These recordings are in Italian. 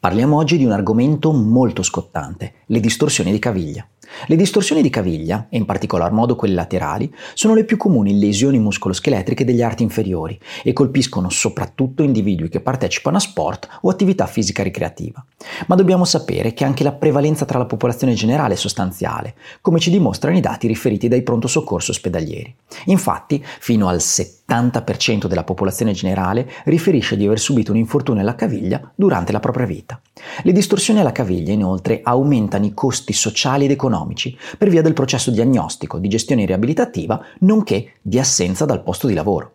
Parliamo oggi di un argomento molto scottante, le distorsioni di caviglia. Le distorsioni di caviglia, e in particolar modo quelle laterali, sono le più comuni lesioni muscoloscheletriche degli arti inferiori e colpiscono soprattutto individui che partecipano a sport o attività fisica ricreativa. Ma dobbiamo sapere che anche la prevalenza tra la popolazione generale è sostanziale, come ci dimostrano i dati riferiti dai pronto soccorso ospedalieri. Infatti, fino al 70% della popolazione generale riferisce di aver subito un infortunio alla caviglia durante la propria vita. Le distorsioni alla caviglia, inoltre, aumentano i costi sociali ed economici economici per via del processo diagnostico, di gestione riabilitativa, nonché di assenza dal posto di lavoro.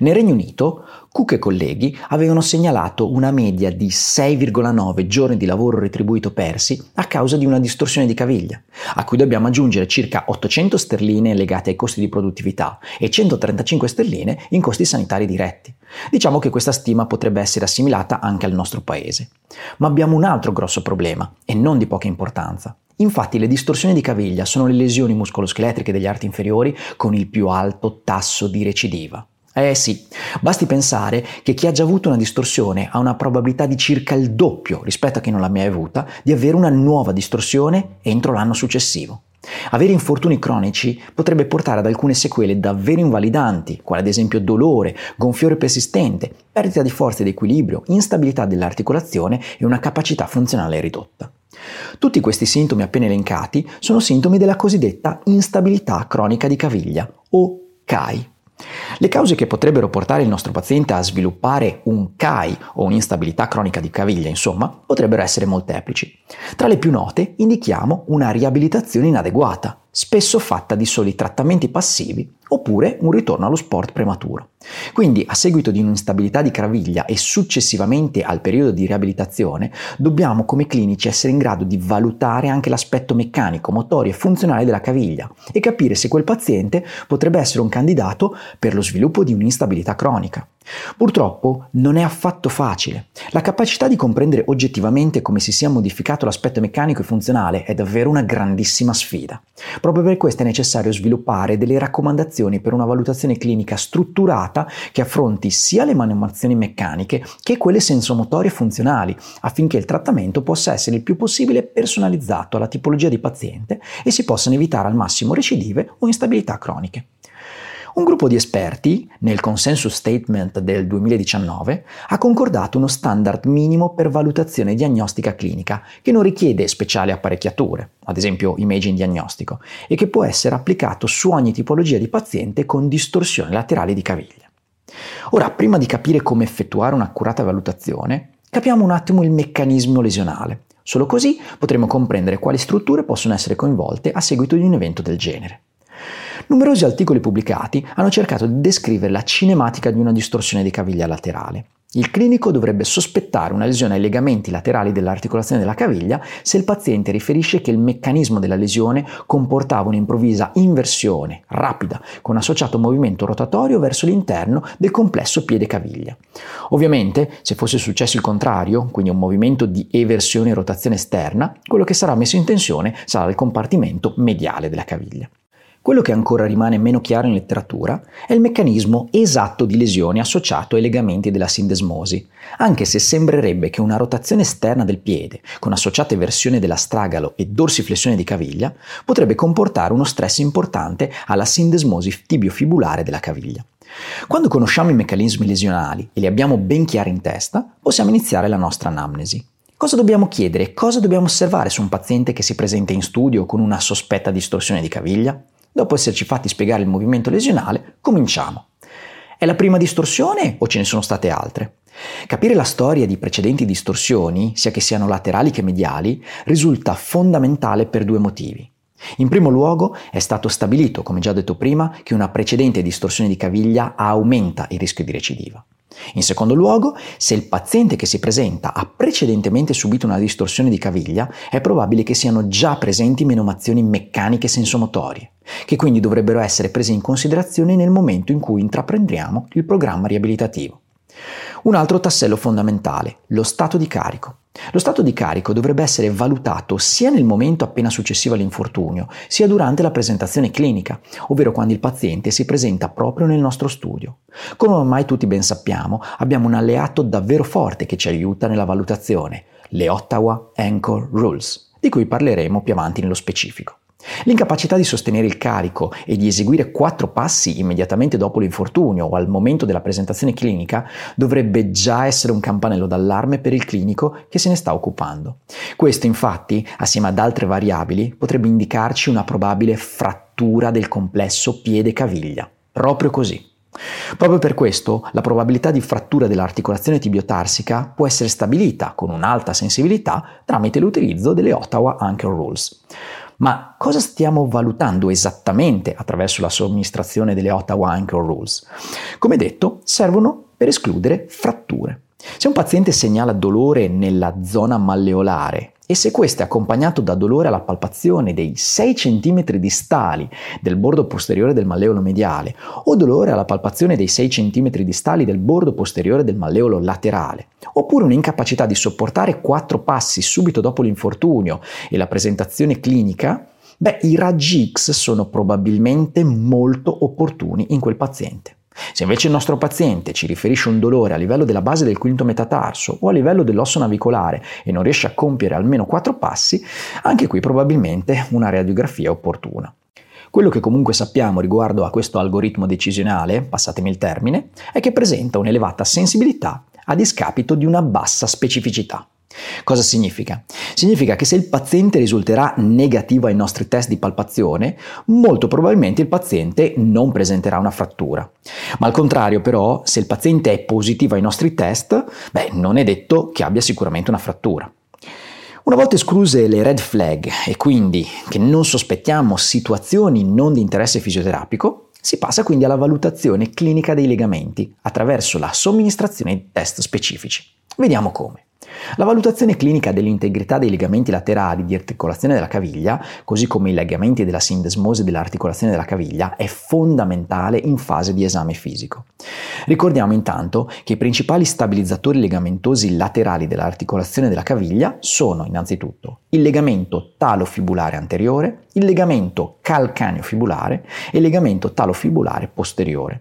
Nel Regno Unito, Cook e colleghi avevano segnalato una media di 6,9 giorni di lavoro retribuito persi a causa di una distorsione di caviglia, a cui dobbiamo aggiungere circa 800 sterline legate ai costi di produttività e 135 sterline in costi sanitari diretti. Diciamo che questa stima potrebbe essere assimilata anche al nostro paese. Ma abbiamo un altro grosso problema, e non di poca importanza. Infatti le distorsioni di caviglia sono le lesioni muscoloscheletriche degli arti inferiori con il più alto tasso di recidiva. Eh sì, basti pensare che chi ha già avuto una distorsione ha una probabilità di circa il doppio rispetto a chi non l'ha mai avuta di avere una nuova distorsione entro l'anno successivo. Avere infortuni cronici potrebbe portare ad alcune sequele davvero invalidanti, quali ad esempio dolore, gonfiore persistente, perdita di forza ed equilibrio, instabilità dell'articolazione e una capacità funzionale ridotta. Tutti questi sintomi appena elencati sono sintomi della cosiddetta instabilità cronica di caviglia o CAI. Le cause che potrebbero portare il nostro paziente a sviluppare un CAI o un'instabilità cronica di caviglia, insomma, potrebbero essere molteplici. Tra le più note indichiamo una riabilitazione inadeguata, spesso fatta di soli trattamenti passivi oppure un ritorno allo sport prematuro. Quindi, a seguito di un'instabilità di caviglia e successivamente al periodo di riabilitazione, dobbiamo come clinici essere in grado di valutare anche l'aspetto meccanico, motorio e funzionale della caviglia e capire se quel paziente potrebbe essere un candidato per lo sviluppo di un'instabilità cronica. Purtroppo non è affatto facile. La capacità di comprendere oggettivamente come si sia modificato l'aspetto meccanico e funzionale è davvero una grandissima sfida. Proprio per questo è necessario sviluppare delle raccomandazioni per una valutazione clinica strutturata che affronti sia le manumazioni meccaniche che quelle sensomotorie funzionali, affinché il trattamento possa essere il più possibile personalizzato alla tipologia di paziente e si possano evitare al massimo recidive o instabilità croniche. Un gruppo di esperti, nel consensus statement del 2019, ha concordato uno standard minimo per valutazione diagnostica clinica che non richiede speciali apparecchiature, ad esempio imaging diagnostico, e che può essere applicato su ogni tipologia di paziente con distorsione laterale di caviglia. Ora, prima di capire come effettuare un'accurata valutazione, capiamo un attimo il meccanismo lesionale. Solo così potremo comprendere quali strutture possono essere coinvolte a seguito di un evento del genere. Numerosi articoli pubblicati hanno cercato di descrivere la cinematica di una distorsione di caviglia laterale. Il clinico dovrebbe sospettare una lesione ai legamenti laterali dell'articolazione della caviglia se il paziente riferisce che il meccanismo della lesione comportava un'improvvisa inversione rapida con associato movimento rotatorio verso l'interno del complesso piede-caviglia. Ovviamente, se fosse successo il contrario, quindi un movimento di eversione e rotazione esterna, quello che sarà messo in tensione sarà il compartimento mediale della caviglia. Quello che ancora rimane meno chiaro in letteratura è il meccanismo esatto di lesione associato ai legamenti della sindesmosi, anche se sembrerebbe che una rotazione esterna del piede, con associata versione dell'astragalo e dorsiflessione di caviglia, potrebbe comportare uno stress importante alla sindesmosi tibiofibulare della caviglia. Quando conosciamo i meccanismi lesionali e li abbiamo ben chiari in testa, possiamo iniziare la nostra anamnesi. Cosa dobbiamo chiedere? Cosa dobbiamo osservare su un paziente che si presenta in studio con una sospetta distorsione di caviglia? Dopo esserci fatti spiegare il movimento lesionale, cominciamo. È la prima distorsione o ce ne sono state altre? Capire la storia di precedenti distorsioni, sia che siano laterali che mediali, risulta fondamentale per due motivi. In primo luogo è stato stabilito, come già detto prima, che una precedente distorsione di caviglia aumenta il rischio di recidiva. In secondo luogo, se il paziente che si presenta ha precedentemente subito una distorsione di caviglia, è probabile che siano già presenti menomazioni meccaniche sensomotorie, che quindi dovrebbero essere prese in considerazione nel momento in cui intraprendiamo il programma riabilitativo. Un altro tassello fondamentale, lo stato di carico. Lo stato di carico dovrebbe essere valutato sia nel momento appena successivo all'infortunio, sia durante la presentazione clinica, ovvero quando il paziente si presenta proprio nel nostro studio. Come ormai tutti ben sappiamo, abbiamo un alleato davvero forte che ci aiuta nella valutazione, le Ottawa Ankle Rules, di cui parleremo più avanti nello specifico. L'incapacità di sostenere il carico e di eseguire quattro passi immediatamente dopo l'infortunio o al momento della presentazione clinica dovrebbe già essere un campanello d'allarme per il clinico che se ne sta occupando. Questo infatti, assieme ad altre variabili, potrebbe indicarci una probabile frattura del complesso piede-caviglia. Proprio così. Proprio per questo la probabilità di frattura dell'articolazione tibiotarsica può essere stabilita con un'alta sensibilità tramite l'utilizzo delle Ottawa Ankle Rules. Ma cosa stiamo valutando esattamente attraverso la somministrazione delle Ottawa Ankle Rules? Come detto, servono per escludere fratture. Se un paziente segnala dolore nella zona malleolare e se questo è accompagnato da dolore alla palpazione dei 6 cm distali del bordo posteriore del malleolo mediale o dolore alla palpazione dei 6 cm distali del bordo posteriore del malleolo laterale, oppure un'incapacità di sopportare 4 passi subito dopo l'infortunio e la presentazione clinica, beh, i raggi X sono probabilmente molto opportuni in quel paziente. Se invece il nostro paziente ci riferisce un dolore a livello della base del quinto metatarso o a livello dell'osso navicolare e non riesce a compiere almeno quattro passi, anche qui probabilmente una radiografia è opportuna. Quello che comunque sappiamo riguardo a questo algoritmo decisionale, passatemi il termine, è che presenta un'elevata sensibilità a discapito di una bassa specificità. Cosa significa? Significa che se il paziente risulterà negativo ai nostri test di palpazione, molto probabilmente il paziente non presenterà una frattura. Ma al contrario però, se il paziente è positivo ai nostri test, beh, non è detto che abbia sicuramente una frattura. Una volta escluse le red flag e quindi che non sospettiamo situazioni non di interesse fisioterapico, si passa quindi alla valutazione clinica dei legamenti attraverso la somministrazione di test specifici. Vediamo come. La valutazione clinica dell'integrità dei legamenti laterali di articolazione della caviglia, così come i legamenti della sindesmose dell'articolazione della caviglia, è fondamentale in fase di esame fisico. Ricordiamo intanto che i principali stabilizzatori legamentosi laterali dell'articolazione della caviglia sono innanzitutto il legamento talofibulare anteriore, il legamento calcaneo fibulare e il legamento talofibulare posteriore.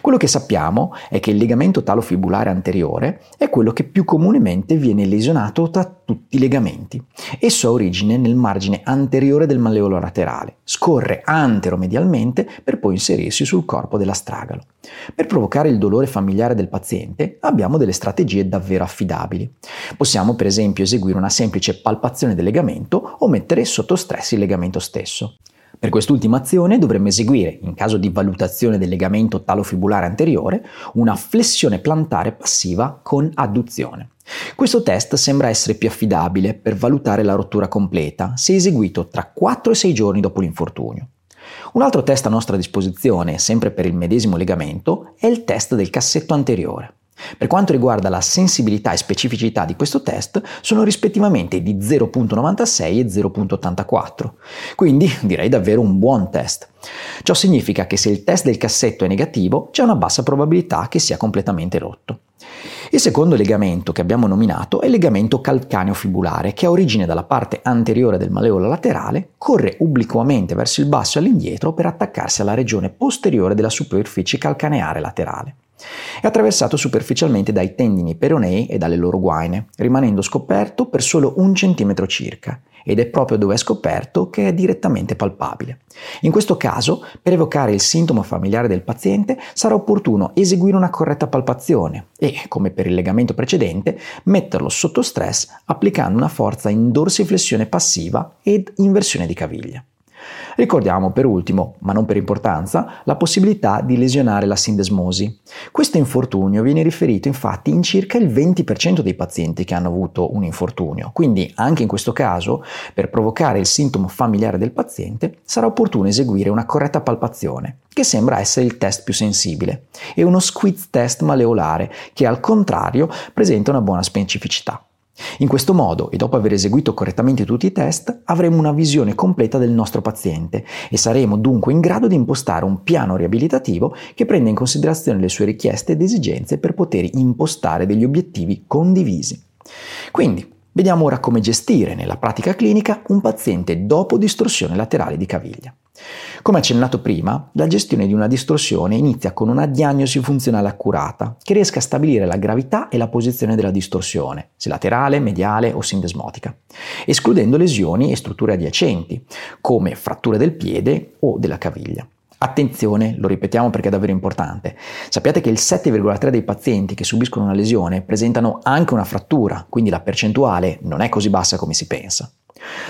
Quello che sappiamo è che il legamento talofibulare anteriore è quello che più comunemente viene lesionato tra tutti i legamenti. Esso ha origine nel margine anteriore del malleolo laterale, scorre anteromedialmente per poi inserirsi sul corpo dell'astragalo. Per provocare il dolore familiare del paziente abbiamo delle strategie davvero affidabili. Possiamo per esempio eseguire una semplice palpazione del legamento o mettere sotto stress il legamento stesso. Per quest'ultima azione dovremmo eseguire, in caso di valutazione del legamento talofibulare anteriore, una flessione plantare passiva con adduzione. Questo test sembra essere più affidabile per valutare la rottura completa se eseguito tra 4 e 6 giorni dopo l'infortunio. Un altro test a nostra disposizione, sempre per il medesimo legamento, è il test del cassetto anteriore. Per quanto riguarda la sensibilità e specificità di questo test, sono rispettivamente di 0.96 e 0.84, quindi direi davvero un buon test. Ciò significa che se il test del cassetto è negativo, c'è una bassa probabilità che sia completamente rotto. Il secondo legamento che abbiamo nominato è il legamento calcaneo-fibulare, che ha origine dalla parte anteriore del maleolo laterale, corre obliquamente verso il basso e all'indietro per attaccarsi alla regione posteriore della superficie calcaneare laterale. È attraversato superficialmente dai tendini peronei e dalle loro guaine, rimanendo scoperto per solo un centimetro circa, ed è proprio dove è scoperto che è direttamente palpabile. In questo caso, per evocare il sintomo familiare del paziente, sarà opportuno eseguire una corretta palpazione e, come per il legamento precedente, metterlo sotto stress applicando una forza in dorsiflessione passiva ed inversione di caviglia. Ricordiamo per ultimo, ma non per importanza, la possibilità di lesionare la sindesmosi. Questo infortunio viene riferito infatti in circa il 20% dei pazienti che hanno avuto un infortunio, quindi anche in questo caso, per provocare il sintomo familiare del paziente, sarà opportuno eseguire una corretta palpazione, che sembra essere il test più sensibile, e uno squeeze test maleolare, che al contrario presenta una buona specificità. In questo modo, e dopo aver eseguito correttamente tutti i test, avremo una visione completa del nostro paziente e saremo dunque in grado di impostare un piano riabilitativo che prenda in considerazione le sue richieste ed esigenze per poter impostare degli obiettivi condivisi. Quindi, vediamo ora come gestire nella pratica clinica un paziente dopo distorsione laterale di caviglia. Come accennato prima, la gestione di una distorsione inizia con una diagnosi funzionale accurata, che riesca a stabilire la gravità e la posizione della distorsione, se laterale, mediale o sindesmotica, escludendo lesioni e strutture adiacenti, come fratture del piede o della caviglia. Attenzione, lo ripetiamo perché è davvero importante. Sappiate che il 7,3 dei pazienti che subiscono una lesione presentano anche una frattura, quindi la percentuale non è così bassa come si pensa.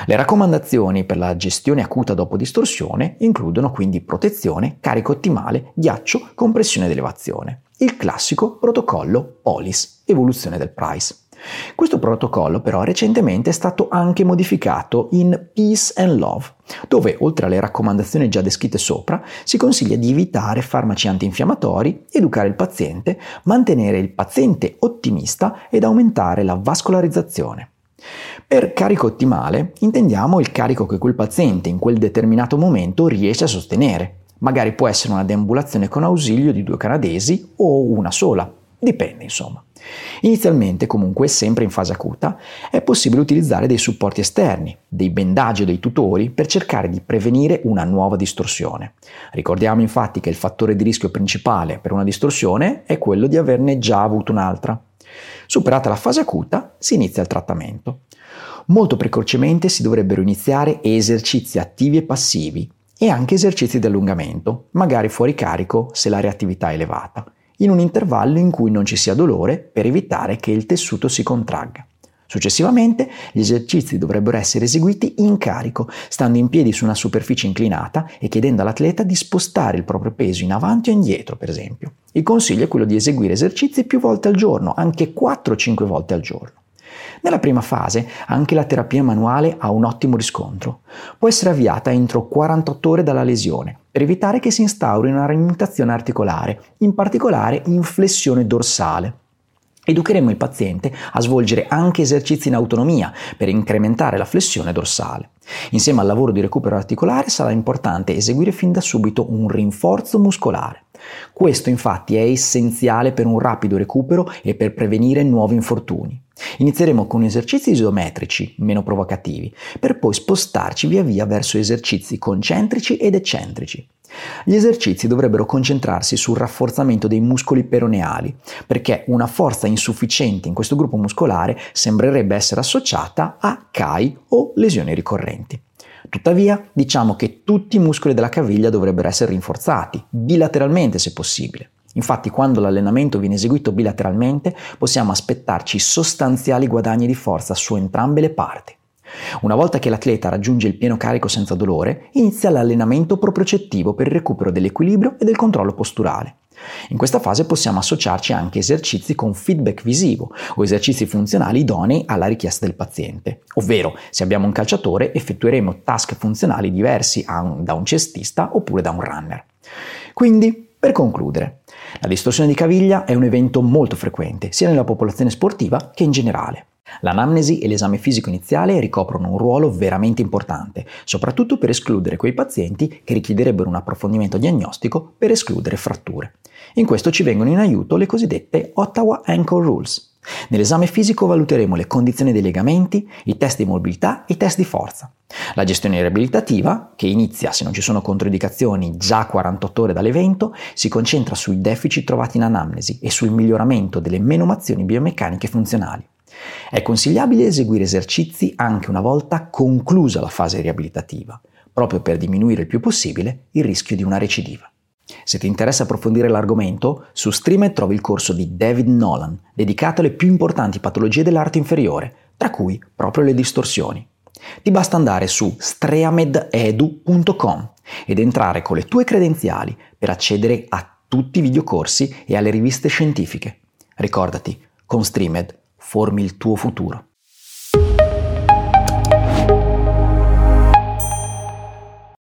Le raccomandazioni per la gestione acuta dopo distorsione includono quindi protezione, carico ottimale, ghiaccio, compressione ed elevazione. Il classico protocollo POLIS, evoluzione del price. Questo protocollo però recentemente è stato anche modificato in Peace and Love, dove oltre alle raccomandazioni già descritte sopra si consiglia di evitare farmaci antinfiammatori, educare il paziente, mantenere il paziente ottimista ed aumentare la vascolarizzazione. Per carico ottimale intendiamo il carico che quel paziente in quel determinato momento riesce a sostenere. Magari può essere una deambulazione con ausilio di due canadesi o una sola, dipende insomma. Inizialmente, comunque, sempre in fase acuta, è possibile utilizzare dei supporti esterni, dei bendaggi o dei tutori per cercare di prevenire una nuova distorsione. Ricordiamo infatti che il fattore di rischio principale per una distorsione è quello di averne già avuto un'altra. Superata la fase acuta, si inizia il trattamento. Molto precocemente si dovrebbero iniziare esercizi attivi e passivi e anche esercizi di allungamento, magari fuori carico se la reattività è elevata, in un intervallo in cui non ci sia dolore per evitare che il tessuto si contragga. Successivamente gli esercizi dovrebbero essere eseguiti in carico, stando in piedi su una superficie inclinata e chiedendo all'atleta di spostare il proprio peso in avanti o indietro, per esempio. Il consiglio è quello di eseguire esercizi più volte al giorno, anche 4-5 volte al giorno. Nella prima fase anche la terapia manuale ha un ottimo riscontro. Può essere avviata entro 48 ore dalla lesione per evitare che si instauri una limitazione articolare, in particolare in flessione dorsale. Educheremo il paziente a svolgere anche esercizi in autonomia per incrementare la flessione dorsale. Insieme al lavoro di recupero articolare sarà importante eseguire fin da subito un rinforzo muscolare. Questo infatti è essenziale per un rapido recupero e per prevenire nuovi infortuni. Inizieremo con esercizi isometrici, meno provocativi, per poi spostarci via via verso esercizi concentrici ed eccentrici. Gli esercizi dovrebbero concentrarsi sul rafforzamento dei muscoli peroneali, perché una forza insufficiente in questo gruppo muscolare sembrerebbe essere associata a CAI o lesioni ricorrenti. Tuttavia, diciamo che tutti i muscoli della caviglia dovrebbero essere rinforzati, bilateralmente se possibile. Infatti, quando l'allenamento viene eseguito bilateralmente, possiamo aspettarci sostanziali guadagni di forza su entrambe le parti. Una volta che l'atleta raggiunge il pieno carico senza dolore, inizia l'allenamento propriocettivo per il recupero dell'equilibrio e del controllo posturale. In questa fase possiamo associarci anche esercizi con feedback visivo o esercizi funzionali idonei alla richiesta del paziente, ovvero se abbiamo un calciatore effettueremo task funzionali diversi da un cestista oppure da un runner. Quindi, per concludere, la distorsione di caviglia è un evento molto frequente sia nella popolazione sportiva che in generale. L'anamnesi e l'esame fisico iniziale ricoprono un ruolo veramente importante, soprattutto per escludere quei pazienti che richiederebbero un approfondimento diagnostico per escludere fratture. In questo ci vengono in aiuto le cosiddette Ottawa Ankle Rules. Nell'esame fisico valuteremo le condizioni dei legamenti, i test di mobilità e i test di forza. La gestione riabilitativa, che inizia se non ci sono controindicazioni già 48 ore dall'evento, si concentra sui deficit trovati in anamnesi e sul miglioramento delle menomazioni biomeccaniche funzionali. È consigliabile eseguire esercizi anche una volta conclusa la fase riabilitativa, proprio per diminuire il più possibile il rischio di una recidiva. Se ti interessa approfondire l'argomento, su Streamed trovi il corso di David Nolan, dedicato alle più importanti patologie dell'arte inferiore, tra cui proprio le distorsioni. Ti basta andare su streamededu.com ed entrare con le tue credenziali per accedere a tutti i videocorsi e alle riviste scientifiche. Ricordati, con Streamed formi il tuo futuro.